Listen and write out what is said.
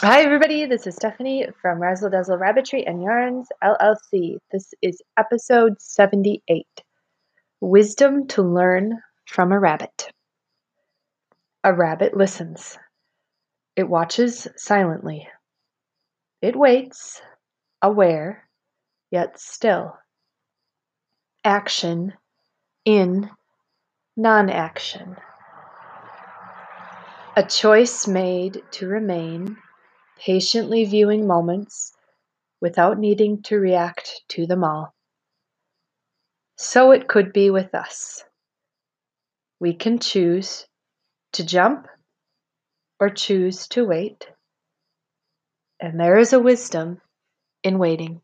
Hi, everybody. This is Stephanie from Razzle Dazzle Rabbitry and Yarns LLC. This is episode 78 Wisdom to Learn from a Rabbit. A rabbit listens, it watches silently, it waits, aware, yet still. Action in non action. A choice made to remain patiently viewing moments without needing to react to them all. So it could be with us. We can choose to jump or choose to wait. And there is a wisdom in waiting.